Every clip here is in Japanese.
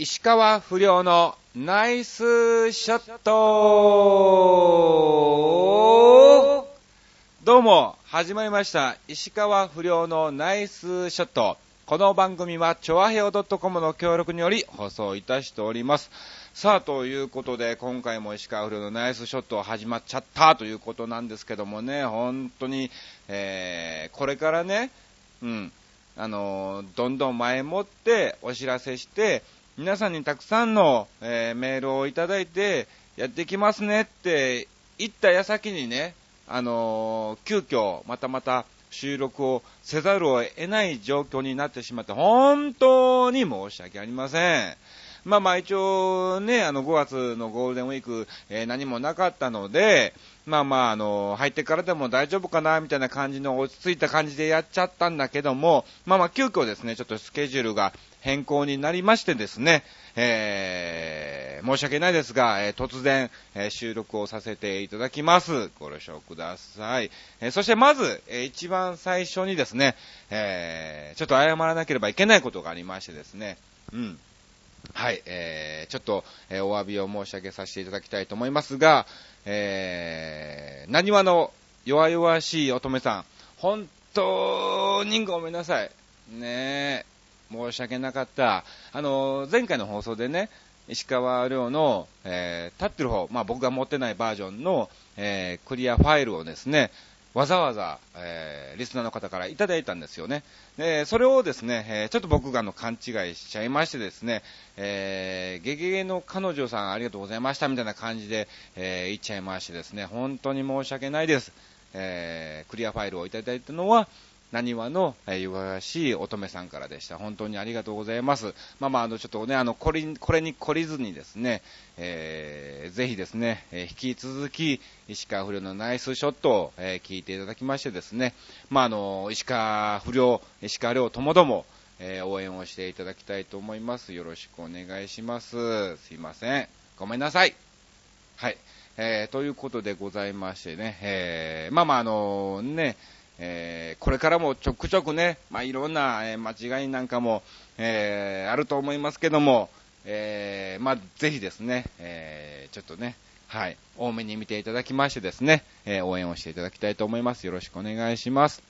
石川不良のナイスショットどうも、始まりました。石川不良のナイスショット。この番組は、チョアヘオ .com の協力により放送いたしております。さあ、ということで、今回も石川不良のナイスショット始まっちゃったということなんですけどもね、本当に、えー、これからね、うん、あのー、どんどん前もってお知らせして、皆さんにたくさんの、えーメールをいただいて、やってきますねって言った矢先にね、あのー急遽、またまた収録をせざるを得ない状況になってしまって、本当に申し訳ありません。まあまあ一応ね、あの5月のゴールデンウィーク、えー何もなかったので、まあまああの、入ってからでも大丈夫かな、みたいな感じの落ち着いた感じでやっちゃったんだけども、まあまあ急遽ですね、ちょっとスケジュールが変更になりましてですね、えー、申し訳ないですが、えー突然、えー収録をさせていただきます。ご了承ください。えそしてまず、え一番最初にですね、えーちょっと謝らなければいけないことがありましてですね、うん。はい、えー、ちょっと、えーお詫びを申し上げさせていただきたいと思いますが、えー、何話の弱々しい乙女さん、本当にごめんなさい。ねえ、申し訳なかった。あの、前回の放送でね、石川亮の、えー、立ってる方、まあ僕が持ってないバージョンの、えー、クリアファイルをですね、わざわざ、えーリスナーの方からいただいたんですよね。で、それをですね、えーちょっと僕がの勘違いしちゃいましてですね、えーゲゲゲの彼女さんありがとうございましたみたいな感じで、えー言っちゃいましてですね、本当に申し訳ないです。えークリアファイルをいただいたのは、何話の、えー、弱しい乙女さんからでした。本当にありがとうございます。まあまあ、あの、ちょっとね、あの、これに、これに懲りずにですね、えーぜひですね、えー引き続き、石川不良のナイスショットを、えー聞いていただきましてですね、まあ、あの、石川不良、石川亮ともども、えー応援をしていただきたいと思います。よろしくお願いします。すいません。ごめんなさい。はい。えーということでございましてね、えーまあまあ、あのね、えーこれからもちょくちょくね、まあ、いろんな、えー間違いなんかも、えーあると思いますけども、えまあ、ぜひですね、えちょっとね、はい、多めに見ていただきましてですね、え応援をしていただきたいと思います。よろしくお願いします。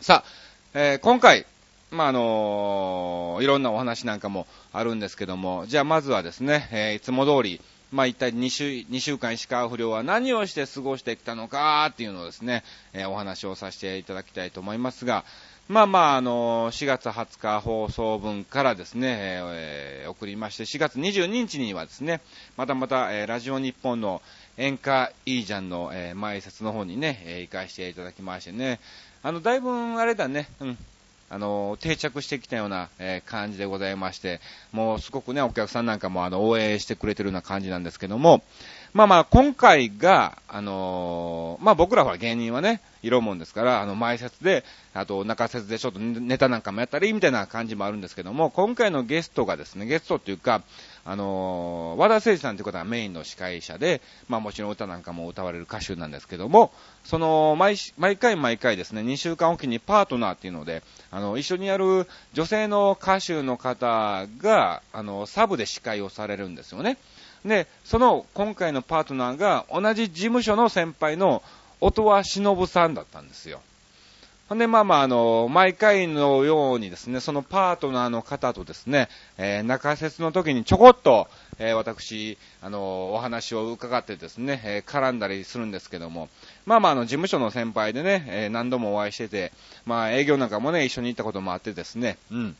さあ、え今回、まあ、あのいろんなお話なんかもあるんですけども、じゃあまずはですね、えいつも通り、まあ、一体2週、2週間石川不良は何をして過ごしてきたのかっていうのをですね、えーお話をさせていただきたいと思いますが、まあまあ、あの4月20日放送分からですね、えー送りまして、4月22日にはですね、またまた、えーラジオ日本の演歌いいじゃんの、えー前説の方にね、えー行かせていただきましてね、あの、だいぶあれだね、うん、あの、定着してきたような、え感じでございまして、もうすごくね、お客さんなんかもあの、応援してくれてるような感じなんですけども、まあまあ、今回が、あのーまあ僕らは芸人はね、いるもんですから、あの、前説で、あと中説でちょっとネタなんかもやったり、みたいな感じもあるんですけども、今回のゲストがですね、ゲストっていうか、あのー和田誠司さんという方がメインの司会者で、まあもちろん歌なんかも歌われる歌手なんですけども、その、毎、毎回毎回ですね、2週間おきにパートナーっていうので、あの、一緒にやる女性の歌手の方が、あの、サブで司会をされるんですよね。で、その今回のパートナーが同じ事務所の先輩の音羽忍さんだったんですよ。ほんで、まあまあ、あの、毎回のようにですね、そのパートナーの方とですね、えー中説の時にちょこっと、えー私、あの、お話を伺ってですね、えー絡んだりするんですけども、まあまあ、あの、事務所の先輩でね、えー何度もお会いしてて、まあ、営業なんかもね、一緒に行ったこともあってですね、うん。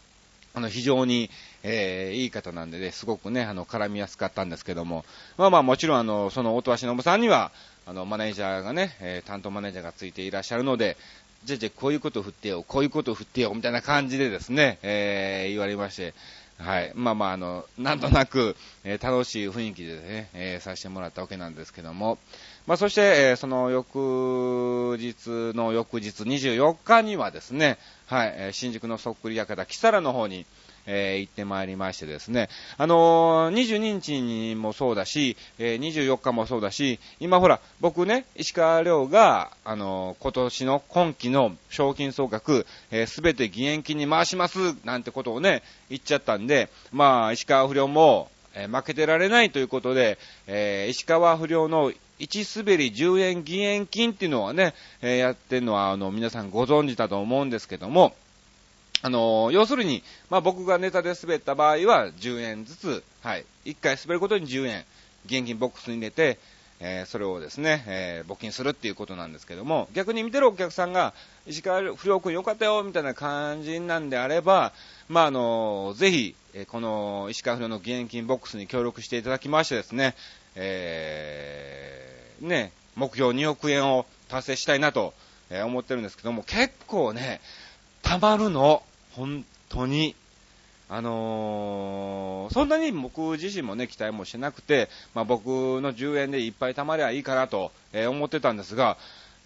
あの、非常に、えーいい方なんでね、すごくね、あの、絡みやすかったんですけども、まあまあ、もちろん、あの、その、音羽忍さんには、あの、マネージャーがね、えー担当マネージャーがついていらっしゃるので、じゃあじゃあこういうこと振ってよ、こういうこと振ってよ、みたいな感じでですね、えー言われまして、はい。まあまあ、あの、なんとなく、えー楽しい雰囲気でね、えーさせてもらったわけなんですけども、まあそして、えーその翌日の翌日24日にはですね、はい、え新宿のそっくり館、キサラの方に、えー、行ってまいりましてですね、あのー、22日にもそうだし、えー、24日もそうだし、今ほら、僕ね、石川遼が、あのー、今年の今期の賞金総額、えす、べて義援金に回します、なんてことをね、言っちゃったんで、まあ、石川不良も、え負けてられないということで、え石川不良の1滑り10円義援金っていうのはね、えやってるのは、あの、皆さんご存知だと思うんですけども、あの要するに、まあ、僕がネタで滑った場合は10円ずつ、はい、1回滑ることに10円、現金ボックスに入れて、えー、それをですね、えー、募金するっていうことなんですけども、逆に見てるお客さんが、石川不良君よかったよ、みたいな感じなんであれば、まあ、あのぜひ、えこの石川不良の義援金ボックスに協力していただきましてですね、えー、ね、目標2億円を達成したいなと、え思ってるんですけども、結構ね、たまるの。本当に、あのー、そんなに僕自身もね、期待もしてなくて、まあ、僕の10円でいっぱい貯まりゃいいかなと、えー、思ってたんですが、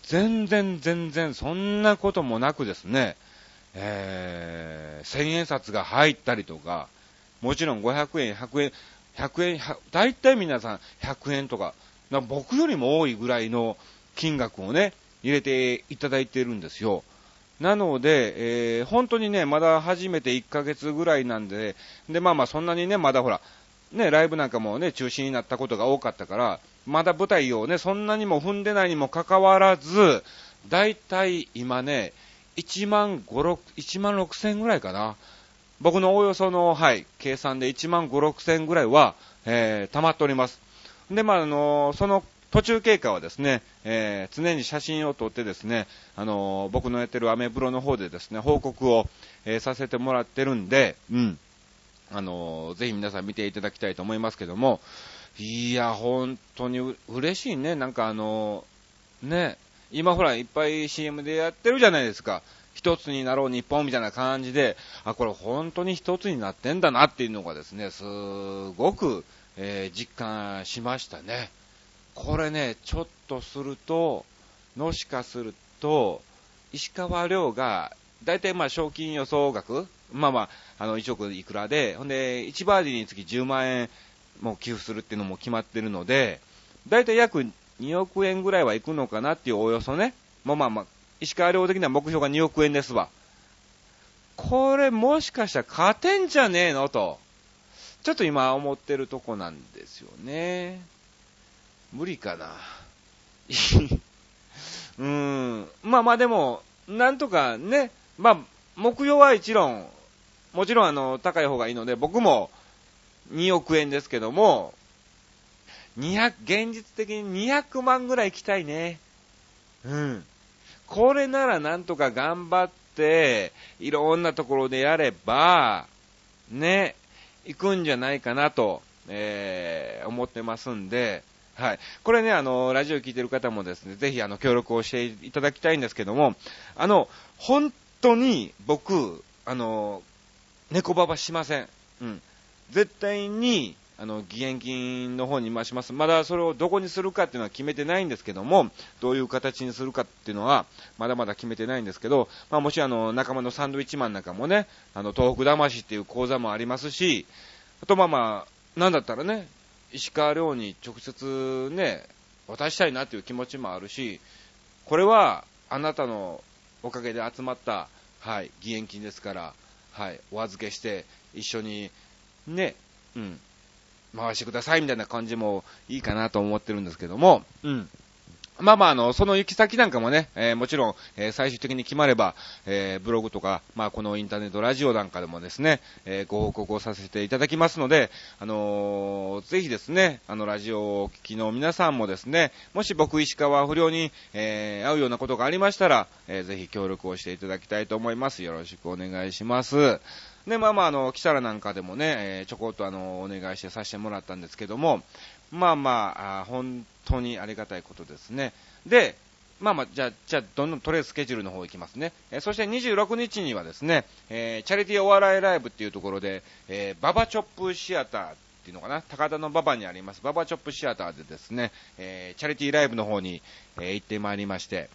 全然全然そんなこともなくですね、えー、1000円札が入ったりとか、もちろん500円、100円、100円、大体皆さん100円とか、か僕よりも多いぐらいの金額をね、入れていただいているんですよ。なので、えー、本当にね、まだ初めて1ヶ月ぐらいなんで、で、まあまあそんなにね、まだほら、ね、ライブなんかもね、中止になったことが多かったから、まだ舞台をね、そんなにも踏んでないにもかかわらず、だいたい今ね、1万5、6、1万6千ぐらいかな。僕のおおよその、はい、計算で1万5、6千ぐらいは、えー、溜まっております。で、まあ、あのー、その途中経過はですね、えー、常に写真を撮ってですね、あのー、僕のやってるアメブロの方でですね、報告を、えー、させてもらってるんで、うん。あのぜひ皆さん見ていただきたいと思いますけども、いや、本当に嬉しいね。なんかあのね、今ほらいっぱい CM でやってるじゃないですか。一つになろう日本みたいな感じで、あ、これ本当に一つになってんだなっていうのがですね、すごく、えー実感しましたね。これね、ちょっとすると、のしかすると、石川遼が、大体まあ賞金予想額、まあまあ、あの1億いくらで、ほんで、1バーディーにつき10万円も寄付するっていうのも決まってるので、大体約2億円ぐらいはいくのかなっていうおよそね、まあまあまあ、石川遼的な目標が2億円ですわ。これもしかしたら勝てんじゃねえの？と、ちょっと今思ってるとこなんですよね。無理かな。うん。まあまあでも、なんとかね、まあ、目標は一論、もちろんあの、高い方がいいので、僕も2億円ですけども、200、現実的に200万ぐらい行きたいね。うん。これならなんとか頑張って、いろんなところでやれば、ね、行くんじゃないかなと、えー、思ってますんで、はい。これね、あの、ラジオ聞いてる方もですね、ぜひ、あの、協力をしていただきたいんですけども、あの、本当に僕、あの、猫ばばしません。うん。絶対に、あの、義援金の方に回します。まだそれをどこにするかっていうのは決めてないんですけども、どういう形にするかっていうのは、まだまだ決めてないんですけど、まあもしあの、仲間のサンドウィッチマンなんかもね、あの、東北魂っていう講座もありますし、あとまあまあ、なんだったらね、石川遼に直接ね、渡したいなっていう気持ちもあるし、これはあなたのおかげで集まった、はい、義援金ですから、はい、お預けして一緒にね、うん、回してくださいみたいな感じもいいかなと思ってるんですけども、うん。まあまあ、あの、その行き先なんかもね、えー、もちろん、えー、最終的に決まれば、えー、ブログとか、まあ、このインターネットラジオなんかでもですね、えご報告をさせていただきますので、あのぜひですね、あの、ラジオをお聞きの皆さんもですね、もし僕、石川不良に、え会うようなことがありましたら、えぜひ協力をしていただきたいと思います。よろしくお願いします。で、まあまあ、あの、キサラなんかでもね、えちょこっとあの、お願いしてさせてもらったんですけども、まあまあ、あ本当にありがたいことですね。で、まあまあ、じゃあ、じゃあ、どんどんとりあえずスケジュールの方行きますね。えー、そして26日にはですね、えー、チャリティーお笑いライブっていうところで、えー、ババチョップシアターっていうのかな、高田の馬場にあります、ババチョップシアターでですね、えーチャリティーライブの方に、え行ってまいりまして、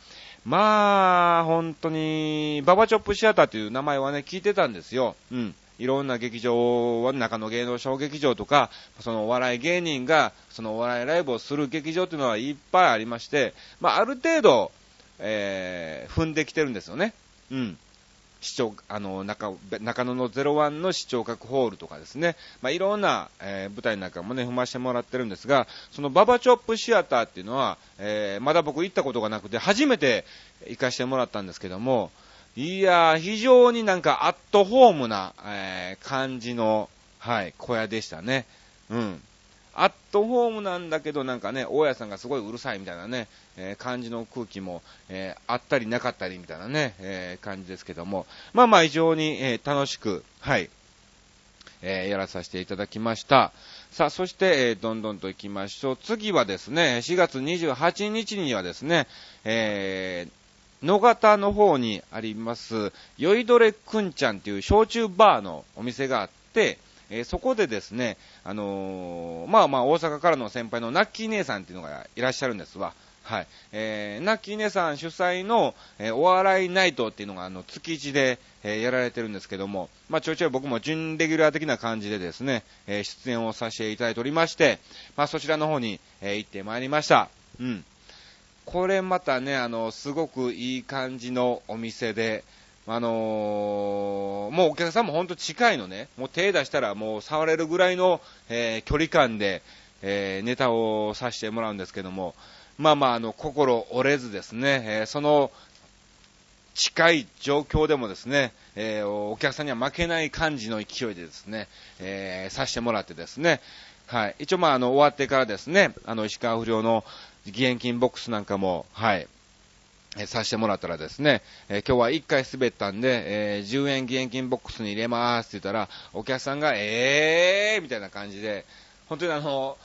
まあ、本当に、ババチョップシアターという名前はね、聞いてたんですよ。うん。いろんな劇場は中野芸能小劇場とか、そのお笑い芸人が、そのお笑いライブをする劇場っていうのはいっぱいありまして、まあ、ある程度、えー、踏んできてるんですよね。うん。視聴、あの、中、中野の01の視聴覚ホールとかですね、まあ、いろんな、えー、舞台なんかもね、踏ましてもらってるんですが、そのババチョップシアターっていうのは、えー、まだ僕行ったことがなくて、初めて行かしてもらったんですけども、いやー、非常になんかアットホームな、えー、感じの、はい、小屋でしたね。うん。アットホームなんだけど、なんかね、大家さんがすごいうるさいみたいなね、えー、感じの空気も、えー、あったりなかったりみたいなね、えー、感じですけども、まあまあ非常に、え楽しく、はい、えやらさせていただきました。さあ、そして、えどんどんと行きましょう。次はですね、4月28日にはですね、えー野方の方にあります、酔いどれくんちゃんっていう焼酎バーのお店があって、えー、そこでですね、あのー、まあまあ大阪からの先輩のナッキー姉さんっていうのがいらっしゃるんですわ。はい。えー、ナッキー姉さん主催の、えー、お笑いナイトっていうのが、あの、月1で、えー、やられてるんですけども、まあ、ちょいちょい僕も準レギュラー的な感じでですね、えー、出演をさせていただいておりまして、まあ、そちらの方に、えー、行ってまいりました。うん。これまたね、あの、すごくいい感じのお店で、あのー、もうお客さんもほんと近いのね、もう手出したらもう触れるぐらいの、えー、距離感で、えー、ネタをさせてもらうんですけども、まあまあ、あの、心折れずですね、えその、近い状況でもですね、えお客さんには負けない感じの勢いでですね、えさせてもらってですね、はい。一応まあ、あの、終わってからですね、あの、石川不良の義援金ボックスなんかも、はい、えさせてもらったらですね、え今日は1回滑ったんで、えー、10円義援金ボックスに入れますって言ったら、お客さんが、えーみたいな感じで、本当にあの、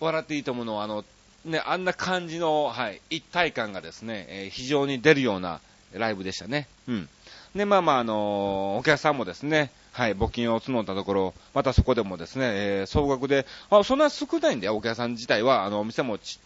笑っていいと思うのは、あの、ね、あんな感じの、はい、一体感がですね、えー、非常に出るようなライブでしたね。うん。で、まあまあ、あのー、お客さんもですね、はい、募金を募ったところ、またそこでもですね、えー、総額で、あ、そんな少ないんだよ、お客さん自体は、あの、お店もち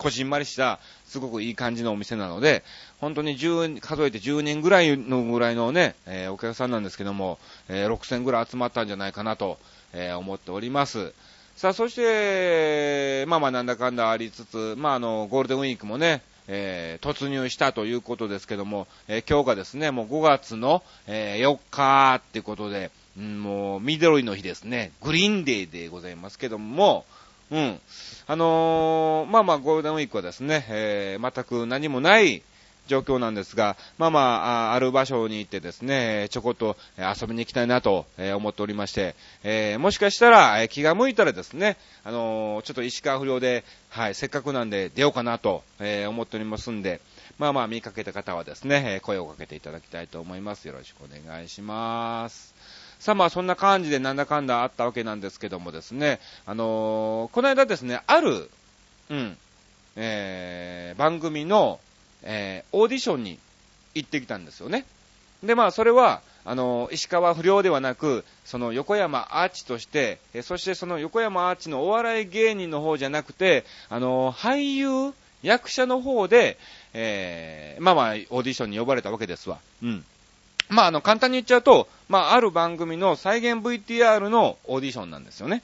こじんまりした、すごくいい感じのお店なので、本当に10、数えて10人ぐらいのぐらいのね、えー、お客さんなんですけども、えー、6000ぐらい集まったんじゃないかなと、えー、思っております。さあ、そして、まあまあなんだかんだありつつ、まああの、ゴールデンウィークもね、えー、突入したということですけども、えー、今日がですね、もう5月の、えー、4日っていうことで、うん、もう緑の日ですね、グリーンデーでございますけども、うん。あのー、まあまあ、ゴールデンウィークはですね、えー、全く何もない状況なんですが、まあまあ、ある場所に行ってですね、ちょこっと遊びに行きたいなと思っておりまして、えー、もしかしたら気が向いたらですね、あのー、ちょっと石川不良で、はい、せっかくなんで出ようかなと、え思っておりますんで、まあまあ見かけた方はですね、声をかけていただきたいと思います。よろしくお願いします。さあまあそんな感じでなんだかんだあったわけなんですけどもですね、あのー、この間ですね、ある、うん、えー、番組の、えー、オーディションに行ってきたんですよね。でまあそれは、あの、石川不良ではなく、その横山アーチとして、えそしてその横山アーチのお笑い芸人の方じゃなくて、あの、俳優、役者の方で、えー、まあまあ、オーディションに呼ばれたわけですわ。うん。まあ、あの、簡単に言っちゃうと、まあ、ある番組の再現 VTR のオーディションなんですよね。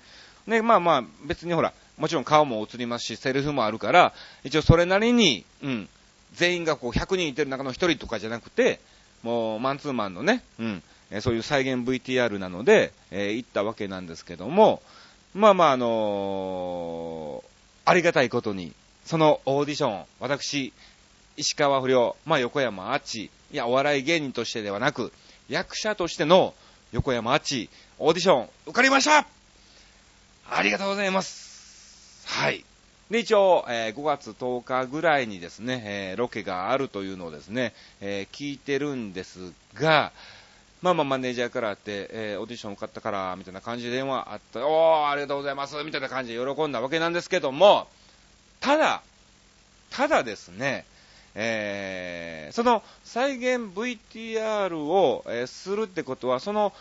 で、まあまあ、別にほら、もちろん顔も映りますし、セリフもあるから、一応それなりに、うん、全員がこう100人いてる中の1人とかじゃなくて、もうマンツーマンのね、うん、えそういう再現 VTR なので、えー、行ったわけなんですけども、まあまあ、あのー、ありがたいことに、そのオーディション、私、石川不良、まあ横山あち、いや、お笑い芸人としてではなく、役者としての横山あち、オーディション、受かりましたありがとうございます。はい。で、一応、えー、5月10日ぐらいにですね、えー、ロケがあるというのをですね、えー、聞いてるんですが、まあまあマネージャーからあって、えー、オーディション受かったから、みたいな感じで電話あった、おー、ありがとうございます、みたいな感じで喜んだわけなんですけども、ただ、ただですね、えー、その再現 VTR を、えー、するってことは、その、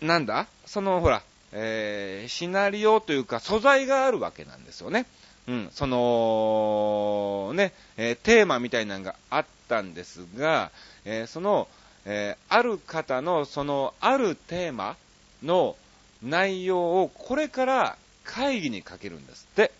なんだ？そのほら、えー、シナリオというか素材があるわけなんですよね。うん、その、ね、えー、テーマみたいなのがあったんですが、えー、その、えー、ある方のそのあるテーマの内容をこれから会議にかけるんですって。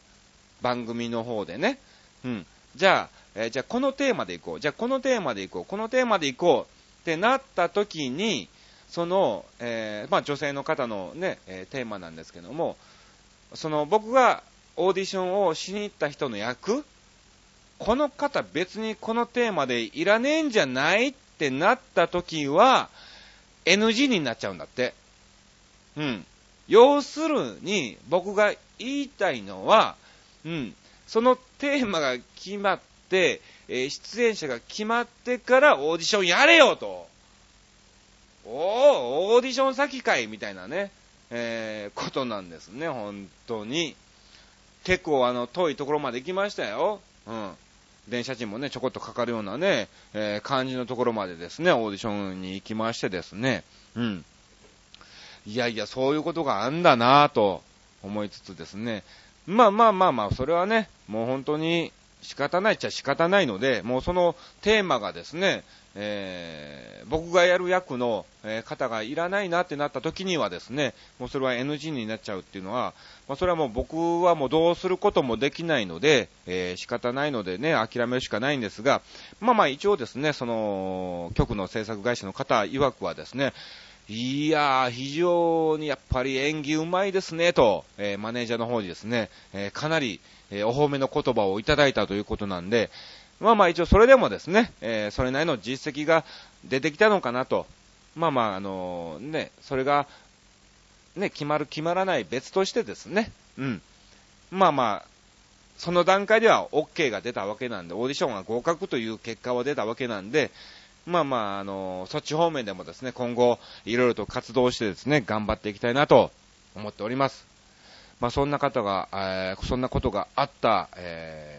番組の方でね。うん。じゃあ、えー、じゃあこのテーマでいこう。じゃあこのテーマでいこう。このテーマでいこう。ってなった時に、その、えー、まあ女性の方のね、えー、テーマなんですけども、その僕がオーディションをしに行った人の役、この方別にこのテーマでいらねえんじゃないってなった時は、NG になっちゃうんだって。うん。要するに、僕が言いたいのは、うん、そのテーマが決まって、えー、出演者が決まってからオーディションやれよと。おお、オーディション先かいみたいなね、えー、ことなんですね、本当に。結構あの、遠いところまで行きましたよ。うん。電車賃もね、ちょこっとかかるようなね、えー、感じのところまでですね、オーディションに行きましてですね、うん。いやいや、そういうことがあんだなぁと思いつつですね、まあまあまあまあ、それはね、もう本当に仕方ないっちゃ仕方ないので、もうそのテーマがですね、えー、僕がやる役の、え方がいらないなってなった時にはですね、もうそれは NG になっちゃうっていうのは、まあ、それはもう僕はもうどうすることもできないので、えー、仕方ないのでね、諦めるしかないんですが、まあまあ一応ですね、その、局の制作会社の方曰くはですね、いやー、非常にやっぱり演技うまいですね、と、えー、マネージャーの方にですね、えー、かなり、えー、お褒めの言葉をいただいたということなんで、まあまあ一応それでもですね、えそれなりの実績が出てきたのかなと。まあまあ、あのね、それが、ね、決まる決まらない別としてですね、うん。まあまあ、その段階では OK が出たわけなんで、オーディションが合格という結果は出たわけなんで、まあまあ、あの、そっち方面でもですね、今後、いろいろと活動してですね、頑張っていきたいなと思っております。まあそんな方が、えー、そんなことがあった、えー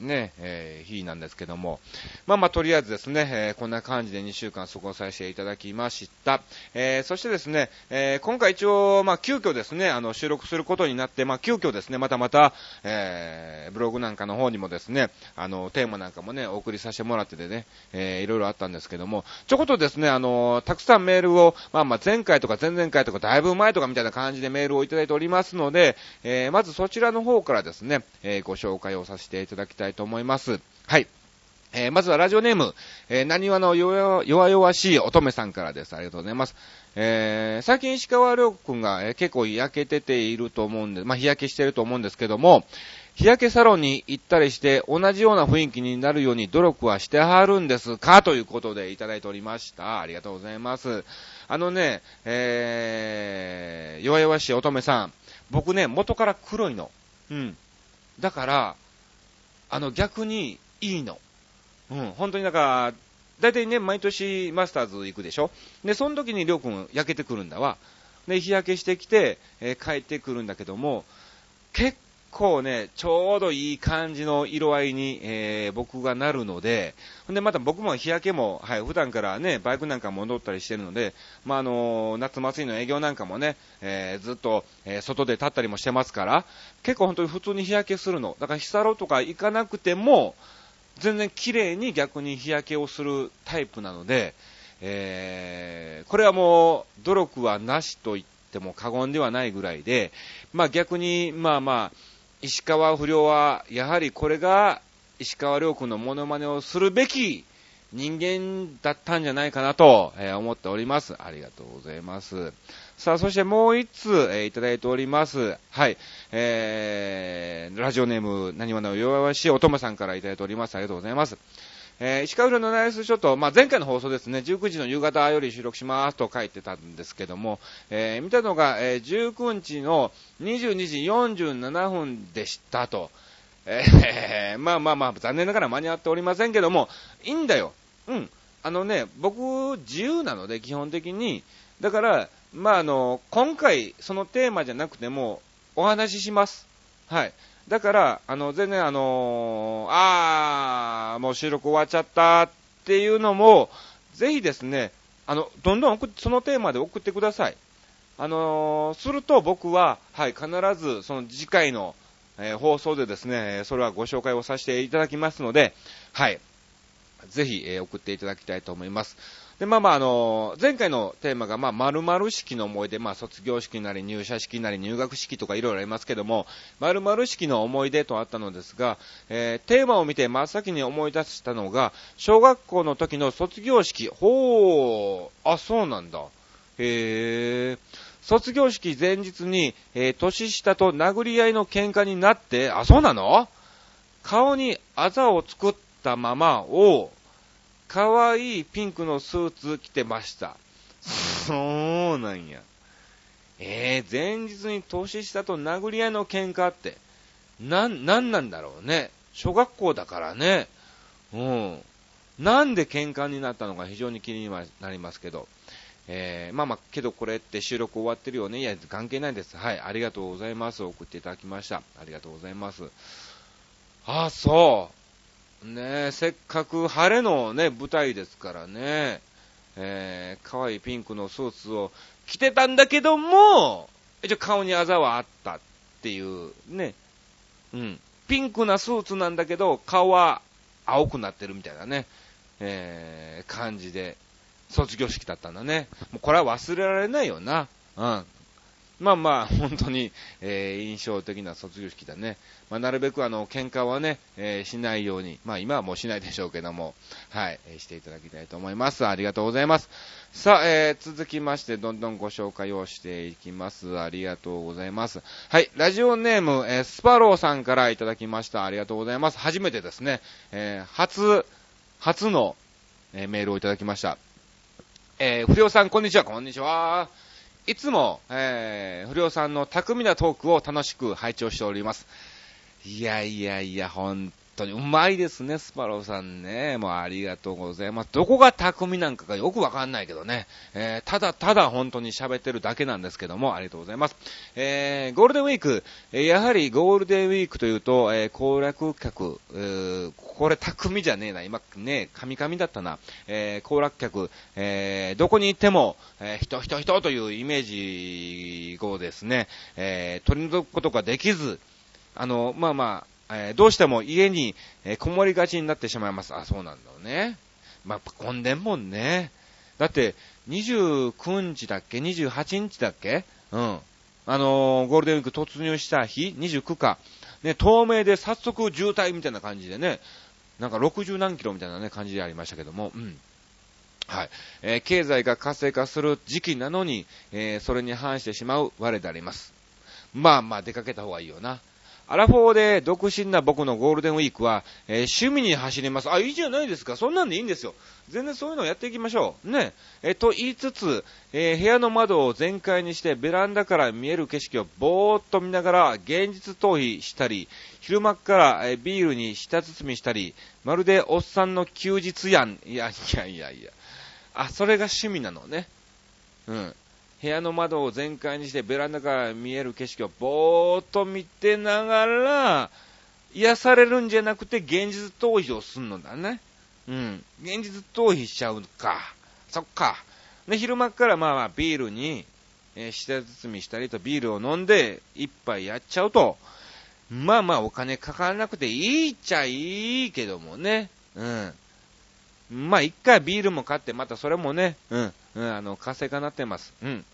ね、えー、日なんですけども、まあまあ、とりあえずですね、えー、こんな感じで2週間過ごさせていただきました。えー、そしてですね、え今回一応、まあ、急遽ですね、あの、収録することになって、まあ、急遽ですね、またまた、えブログなんかの方にもですね、あの、テーマなんかもね、お送りさせてもらっててね、えいろいろあったんですけども、ちょこっとですね、あの、たくさんメールを、まあまあ、前回とか前々回とかだいぶ前とかみたいな感じでメールをいただいておりますので、えまずそちらの方からですね、えご紹介をさせていただきたいと思います。はい。えー、まずはラジオネーム、えー、何話の弱々しい乙女さんからです。ありがとうございます。えー、最近石川亮君が、えー、結構日焼けてていると思うんで、まあ、日焼けしてると思うんですけども、日焼けサロンに行ったりして同じような雰囲気になるように努力はしてはるんですかということでいただいておりました。ありがとうございます。あのね、えー、弱々しい乙女さん、僕ね、元から黒いの。うん。だから、あの、逆にいいの。うん、本当になんか、大体ね、毎年マスターズ行くでしょで、その時にりょうくん焼けてくるんだわ。で、日焼けしてきて、えー、帰ってくるんだけども、結構ね、ちょうどいい感じの色合いに、えー、僕がなるので、ほんでまた僕も日焼けも、はい、普段からね、バイクなんかも乗ったりしてるので、まあ、あのー、夏祭りの営業なんかもね、えー、ずっと、えー外で立ったりもしてますから、結構本当に普通に日焼けするの。だから日サロとか行かなくても、全然綺麗に逆に日焼けをするタイプなので、えーこれはもう、努力はなしと言っても過言ではないぐらいで、まあ逆に、まあまあ、石川不良は、やはりこれが石川良君のモノマネをするべき人間だったんじゃないかなと、え思っております。ありがとうございます。さあ、そしてもう一通、えー、いただいております。はい。えー、ラジオネーム、何話の弱々しいおともさんからいただいております。ありがとうございます。えー、石川浦のナイスショット、まあ、前回の放送ですね、19時の夕方より収録しますと書いてたんですけども、えー、見たのが、えー、19日の22時47分でしたと。えー、まあまあまあ、残念ながら間に合っておりませんけども、いいんだよ。うん。あのね、僕、自由なので、基本的に。だから、まああの、今回、そのテーマじゃなくても、お話しします。はい。だから、あの、全然あのー、あー、もう収録終わっちゃったっていうのも、ぜひですね、あの、どんどん送そのテーマで送ってください。あのー、すると僕は、はい、必ずその次回の、えー、放送でですね、それはご紹介をさせていただきますので、はい、ぜひ、えー、送っていただきたいと思います。で、まあまあ、あの、前回のテーマが、まあ、〇〇式の思い出、まあ、卒業式なり入社式なり入学式とかいろいろありますけども、〇〇式の思い出とあったのですが、えー、テーマを見て真っ先に思い出したのが、小学校の時の卒業式。ほー、あ、そうなんだ。へー。卒業式前日に、えー、年下と殴り合いの喧嘩になって、あ、そうなの？顔にあざを作ったままを、可愛いピンクのスーツ着てました。そうなんや。えー、前日に年下と殴り合いの喧嘩って、なん、なんなんだろうね。小学校だからね。うん。なんで喧嘩になったのか非常に気になりますけど。えー、まあまあ、けどこれって収録終わってるよね。いや、関係ないです。はい、ありがとうございます。送っていただきました。ありがとうございます。ああ、そう。ねえせっかく晴れのね、舞台ですからね、えー、可愛いピンクのスーツを着てたんだけども、一応顔にあざはあったっていうね、うん。ピンクなスーツなんだけど、顔は青くなってるみたいなね、えー、感じで、卒業式だったんだね。もうこれは忘れられないよな。うん。まあまあ、本当に、えー、印象的な卒業式だね。まあ、なるべくあの、喧嘩はね、えー、しないように、まあ今はもうしないでしょうけども、はい、えー、していただきたいと思います。ありがとうございます。さあ、えー、続きまして、どんどんご紹介をしていきます。ありがとうございます。はい、ラジオネーム、えー、スパローさんからいただきました。ありがとうございます。初めてですね、えー、初、初の、えー、メールをいただきました。えー、不良さん、こんにちは、こんにちは。いつも、えー、不良さんの巧みなトークを楽しく拝聴しております。いやいやいや、本当にうまいですね、スパローさんね。もうありがとうございます。どこが巧みなんかがよくわかんないけどね。えー、ただただ本当に喋ってるだけなんですけども、ありがとうございます。えー、ゴールデンウィーク、えー、やはりゴールデンウィークというと、えー、行楽客、えー、これ巧みじゃねえな、今ね、カミカミだったな。えー、行楽客、えー、どこに行っても、えー、人、人、人というイメージをですね、えー、取り除くことができず、あの、まあまあ、えー、どうしても家に、えー、こもりがちになってしまいます。あ、そうなんだね。まあ、混んでんもんね。だって、29日だっけ ?28 日だっけ？うん。あのー、ゴールデンウィーク突入した日 ?29 か。ね、透明で早速渋滞みたいな感じでね、なんか60何キロみたいなね、感じでありましたけども、うん。はい。えー、経済が活性化する時期なのに、えー、それに反してしまう我であります。まあまあ出かけた方がいいよな。アラフォーで独身な僕のゴールデンウィークは、えー、趣味に走ります。あ、いいじゃないですか。そんなんでいいんですよ。全然そういうのをやっていきましょう。ね。えー、と言いつつ、えー、部屋の窓を全開にしてベランダから見える景色をぼーっと見ながら現実逃避したり、昼間から、えビールに舌包みしたり、まるでおっさんの休日やん。いやいやいやいや。あ、それが趣味なのね。うん。部屋の窓を全開にしてベランダから見える景色をぼーっと見てながら、癒されるんじゃなくて現実逃避をすんのだね。うん。現実逃避しちゃうか。そっか。で、昼間からまあまあビールに、えー、舌包みしたりとビールを飲んで一杯やっちゃうと、まあまあお金かからなくていいっちゃいいけどもね。うん。まあ一回ビールも買ってまたそれもね、うん。うん、あの、活性化になってます。うん。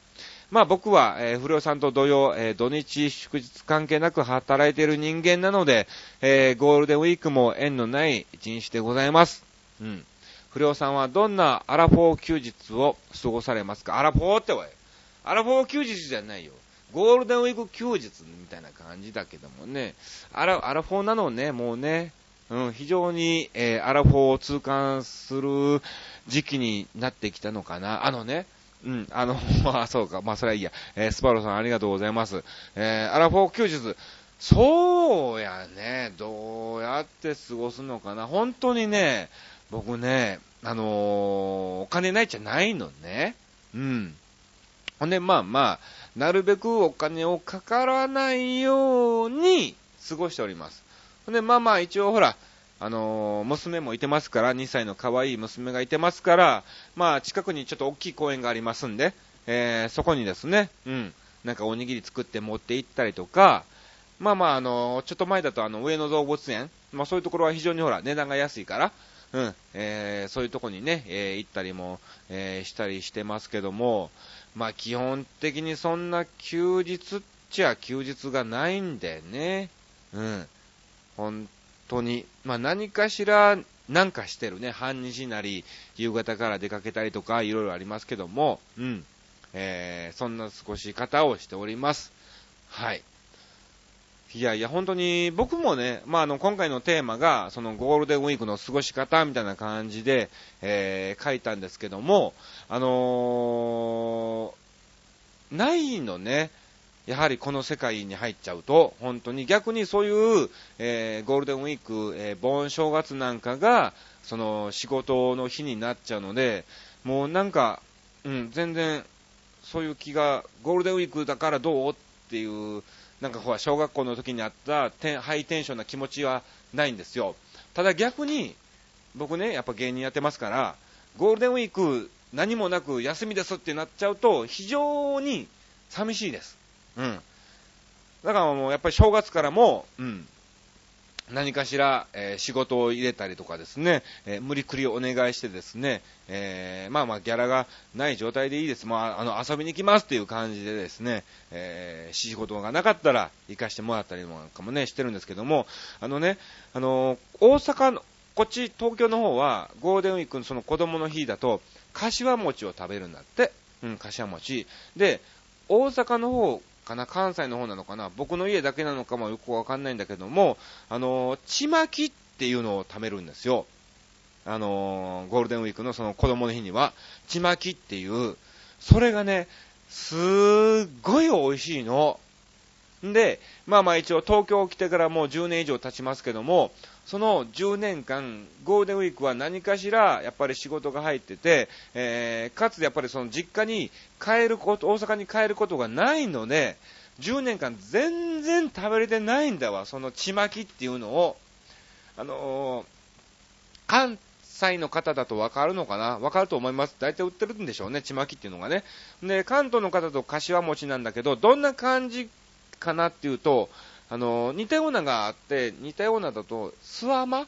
まあ僕は、えー、不良さんと同様、えー、土日祝日関係なく働いている人間なので、えー、ゴールデンウィークも縁のない一日でございます。うん。不良さんはどんなアラフォー休日を過ごされますか？アラフォーってわい。アラフォー休日じゃないよ。ゴールデンウィーク休日みたいな感じだけどもね。アラ、アラフォーなのね、もうね。うん、非常に、えー、アラフォーを痛感する時期になってきたのかな。あのね、うん、あの、まあそうか、まあそれはいいや。えー、スパロさんありがとうございます。えー、アラフォー休日、そうやね、どうやって過ごすのかな。本当にね、僕ね、あのー、お金ないっちゃないのね。うん。ほんで、まあまあ、なるべくお金をかからないように過ごしております。で、まあまあ、一応ほら、あのー、娘もいてますから、2歳の可愛い娘がいてますから、まあ、近くにちょっと大きい公園がありますんで、えー、そこにですね、うん、なんかおにぎり作って持って行ったりとか、まあまあ、あのー、ちょっと前だとあの、上野動物園、まあそういうところは非常にほら、値段が安いから、うん、えー、そういうとこにね、えー、行ったりも、えー、したりしてますけども、まあ基本的にそんな休日っちゃ休日がないんでね、うん、本当に、まあ何かしらなんかしてるね、半日なり、夕方から出かけたりとか、いろいろありますけども、うん、えー、そんな過ごし方をしております。はい。いやいや、本当に僕もね、まあ、あの今回のテーマがそのゴールデンウィークの過ごし方みたいな感じで、えー、書いたんですけども、あのー、ないのね、やはりこの世界に入っちゃうと、本当に逆にそういう、えー、ゴールデンウィーク、えー、盆正月なんかが、その仕事の日になっちゃうので、もうなんか、うん、全然、そういう気が、ゴールデンウィークだからどうっていう、なんかほら、小学校の時にあったハイテンションな気持ちはないんですよ。ただ逆に、僕ね、やっぱ芸人やってますから、ゴールデンウィーク何もなく休みですってなっちゃうと、非常に寂しいです。うん。だからもうやっぱり正月からも、うん、何かしら、えー、仕事を入れたりとかですね、えー、無理くりお願いしてですね、えー、まあまあギャラがない状態でいいです。まあ、あの、遊びに行きますっていう感じでですね、え仕事がなかったら行かしてもらったりなんかもね、してるんですけども、あのね、あの大阪の、こっち東京の方はゴールデンウィークのその子供の日だと、柏餅を食べるんだって。うん、柏餅。で、大阪の方かな、関西の方なのかな、僕の家だけなのかもよくわかんないんだけども、あの、ちまきっていうのを貯めるんですよ。あの、ゴールデンウィークのその子供の日には、ちまきっていう、それがね、すっごい美味しいの。で、まあまあ一応東京来てからもう10年以上経ちますけども、その10年間、ゴールデンウィークは何かしら、やっぱり仕事が入ってて、えー、かつやっぱりその実家に帰ること、大阪に帰ることがないので、10年間全然食べれてないんだわ、そのちまきっていうのを。あのー、関西の方だとわかるのかな？わかると思います。大体売ってるんでしょうね、ちまきっていうのがね。で、関東の方と柏餅なんだけど、どんな感じかなっていうと、あの、似たようながあって、似たようなだと、スワマっ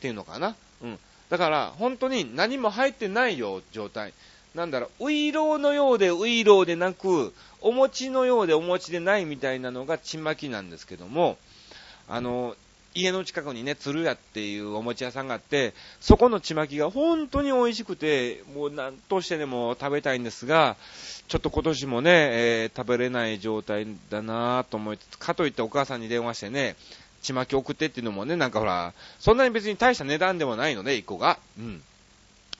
ていうのかなうん。だから、本当に何も入ってないよ、状態。なんだろう、ウイローのようでウイローでなく、お餅のようでお餅でないみたいなのがちまきなんですけども、あの、家の近くにね、鶴屋っていうお餅屋さんがあって、そこのちまきが本当に美味しくて、もう何としてでも食べたいんですが、ちょっと今年もね、えー、食べれない状態だなと思いつつ、かといってお母さんに電話してね、ちまき送ってっていうのもね、なんかほら、そんなに別に大した値段でもないので、1個が。うん。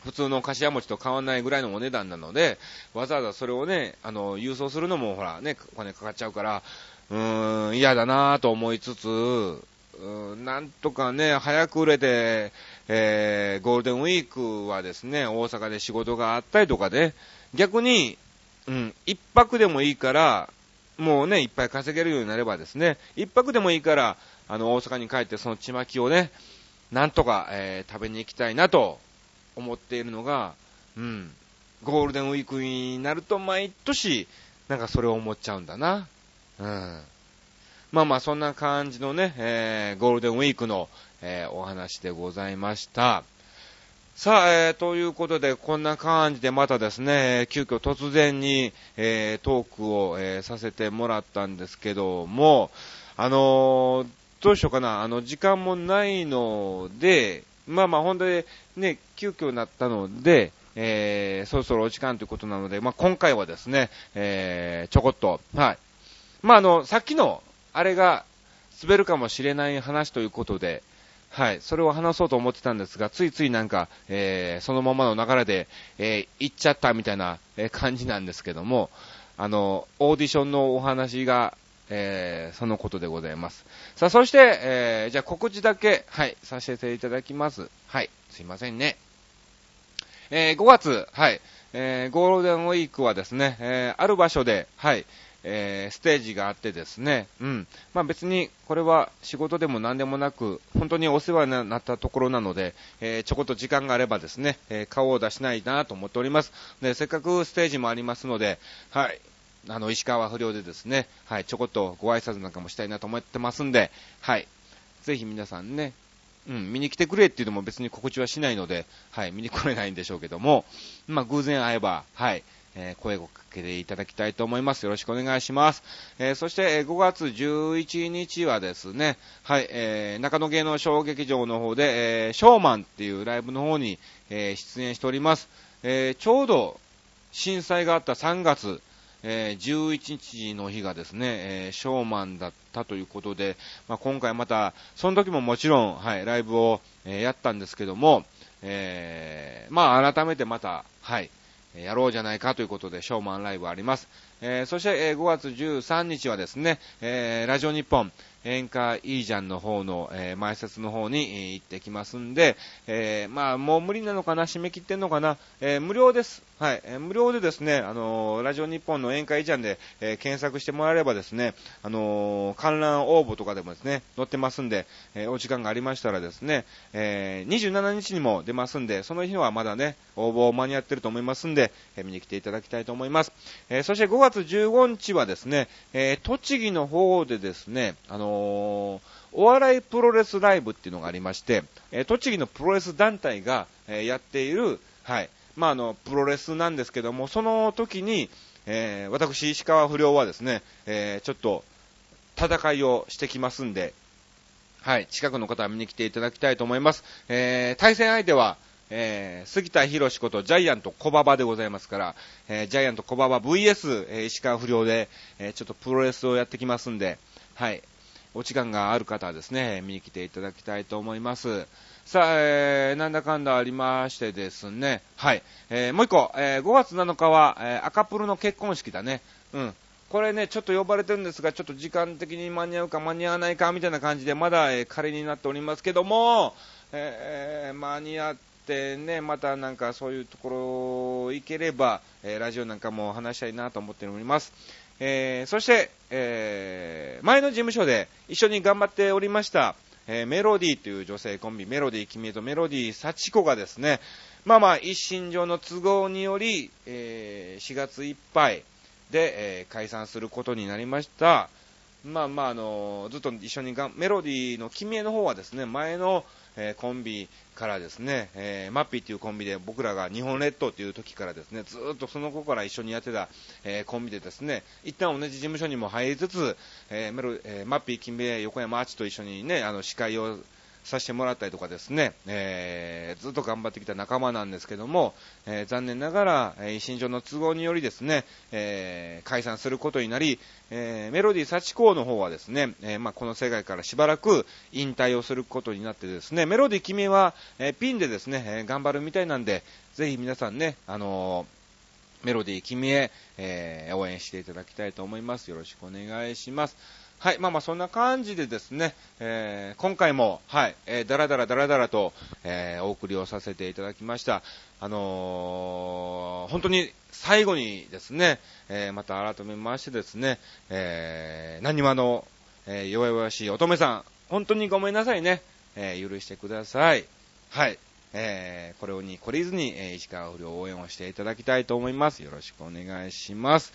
普通の柏餅と変わらないぐらいのお値段なので、わざわざそれをね、あの、郵送するのもほらね、お金かかっちゃうから、うーん、嫌だなと思いつつ、うん、なんとかね、早く売れて、えー、ゴールデンウィークはですね、大阪で仕事があったりとかで、逆に、うん、一泊でもいいから、もうね、いっぱい稼げるようになればですね、一泊でもいいから、あの、大阪に帰ってそのちまきをね、なんとか、えー、食べに行きたいなと思っているのが、うん、ゴールデンウィークになると毎年、なんかそれを思っちゃうんだな。うん。まあまあそんな感じのね、えー、ゴールデンウィークの、えー、お話でございました。さあ、えー、ということで、こんな感じでまたですね、急遽突然に、えー、トークを、えー、させてもらったんですけども、あのー、どうしようかな、あの、時間もないので、まあまあ本当にね、急遽なったので、えー、そろそろお時間ということなので、まあ今回はですね、えー、ちょこっと、はい。まああの、さっきのあれが滑るかもしれない話ということで、はい、それを話そうと思ってたんですが、ついついなんか、えー、そのままの流れで、えー、行っちゃったみたいな、感じなんですけども、あの、オーディションのお話が、えー、そのことでございます。さあ、そして、えー、じゃあ告知だけ、はい、させていただきます。はい、すいませんね。えー、5月、はい、えー、ゴールデンウィークはですね、えー、ある場所で、はい、えー、ステージがあってですね、うん。まあ別にこれは仕事でも何でもなく、本当にお世話になったところなので、えー、ちょこっと時間があればですね、えー、顔を出しないなと思っております。で、せっかくステージもありますので、はい。あの、石川不良でですね、はい、ちょこっとご挨拶なんかもしたいなと思ってますんで、はい。ぜひ皆さんね、うん、見に来てくれっていうのも別に告知はしないので、はい、見に来れないんでしょうけども、まあ、偶然会えば、はい、えー、声をかけていただきたいと思います。よろしくお願いします。えー、そして、5月11日はですね、はい、えー、中野芸能小劇場の方で、えー、ショーマンっていうライブの方に、えー、出演しております。えー、ちょうど震災があった3月、えー、11日の日がですね、えー、ショーマンだったということで、まあ、今回また、その時ももちろん、はい、ライブを、えー、やったんですけども、えー、まあ、改めてまた、はい、やろうじゃないかということで、ショーマンライブあります。えー、そして、えー、5月13日はですね、えー、ラジオ日本、演歌いいじゃんの方の、えー、前説の方に、えー、行ってきますんで、えー、まあ、もう無理なのかな締め切ってんのかなえー、無料です。はい、無料でですね、あのー、ラジオ日本の宴会じゃんで、えー、検索してもらえればですね、あの、観覧応募とかでもですね、載ってますんで、え、お時間がありましたらですね、え、27日にも出ますんで、その日はまだね、応募を間に合ってると思いますんで、え、見に来ていただきたいと思います。え、そして5月15日はですね、え、栃木の方でですね、あのお笑いプロレスライブっていうのがありまして、え栃木のプロレス団体が、えやっている、はい、まあ、あの、プロレスなんですけども、その時に、えー、私、石川不良はですね、えー、ちょっと、戦いをしてきますんで、はい、近くの方は見に来ていただきたいと思います。えー、対戦相手は、えー、杉田博士ことジャイアント小馬場でございますから、えー、ジャイアント小馬場 VS、えー、石川不良で、えー、ちょっとプロレスをやってきますんで、はい、お時間がある方はですね、見に来ていただきたいと思います。さあ、えー、なんだかんだありましてですね、はい、えー、もう一個、えー、5月7日は、えー、赤プルの結婚式だね。うん。これね、ちょっと呼ばれてるんですが、ちょっと時間的に間に合うか間に合わないかみたいな感じで、まだ、えー、仮になっておりますけども、えー、間に合ってね、またなんかそういうところ行ければ、えー、ラジオなんかも話したいなと思っております。えー、そして、えー、前の事務所で一緒に頑張っておりました、えー、メロディーという女性コンビ、メロディー君とメロディー幸子がですね、まあまあ、一身上の都合により、えー、4月いっぱいで、えー、解散することになりました。まあまあ、あのずっと一緒にがメロディーの君への方はですね、前の、えー、コンビからですね、えー、マッピーっていうコンビで僕らが日本列島という時からですね、ずっとその子から一緒にやってた、えー、コンビでですね、一旦同じ事務所にも入りつつ、えメロえマッピー、金兵衛、横山アーチと一緒にね、あの司会をさせてもらったりとかですね、えー、ずっと頑張ってきた仲間なんですけども、えー、残念ながら、えー、一身上の都合によりですね、えー、解散することになり、えー、メロディー幸子の方はですね、えー、まあ、この世界からしばらく引退をすることになってですね、メロディー君は、えー、ピンでですね、え頑張るみたいなんで、ぜひ皆さんね、あのメロディー君へ、え応援していただきたいと思います。よろしくお願いします。はい、まあまあそんな感じでですね、えー、今回も、はい、えー、だらだらだらだらと、えー、お送りをさせていただきました。あのー、本当に最後にですね、えー、また改めましてですね、えー、何話の、えー、弱々しい乙女さん、本当にごめんなさいね、えー、許してください。はい。えー、これをに懲りずに、えー、石川不良応援をしていただきたいと思います。よろしくお願いします。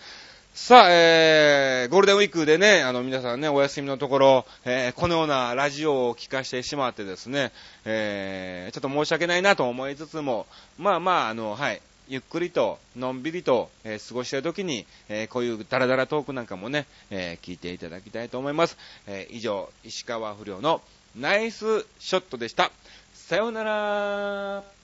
さあ、えー、ゴールデンウィークでね、あの、皆さんね、お休みのところ、えー、このようなラジオを聞かせてしまってですね、えー、ちょっと申し訳ないなと思いつつも、まあまあ、あの、はい、ゆっくりと、のんびりと、えー、過ごしている時に、えー、こういうダラダラトークなんかもね、えー、聞いていただきたいと思います。えー以上、石川不良のナイスショットでした。さようなら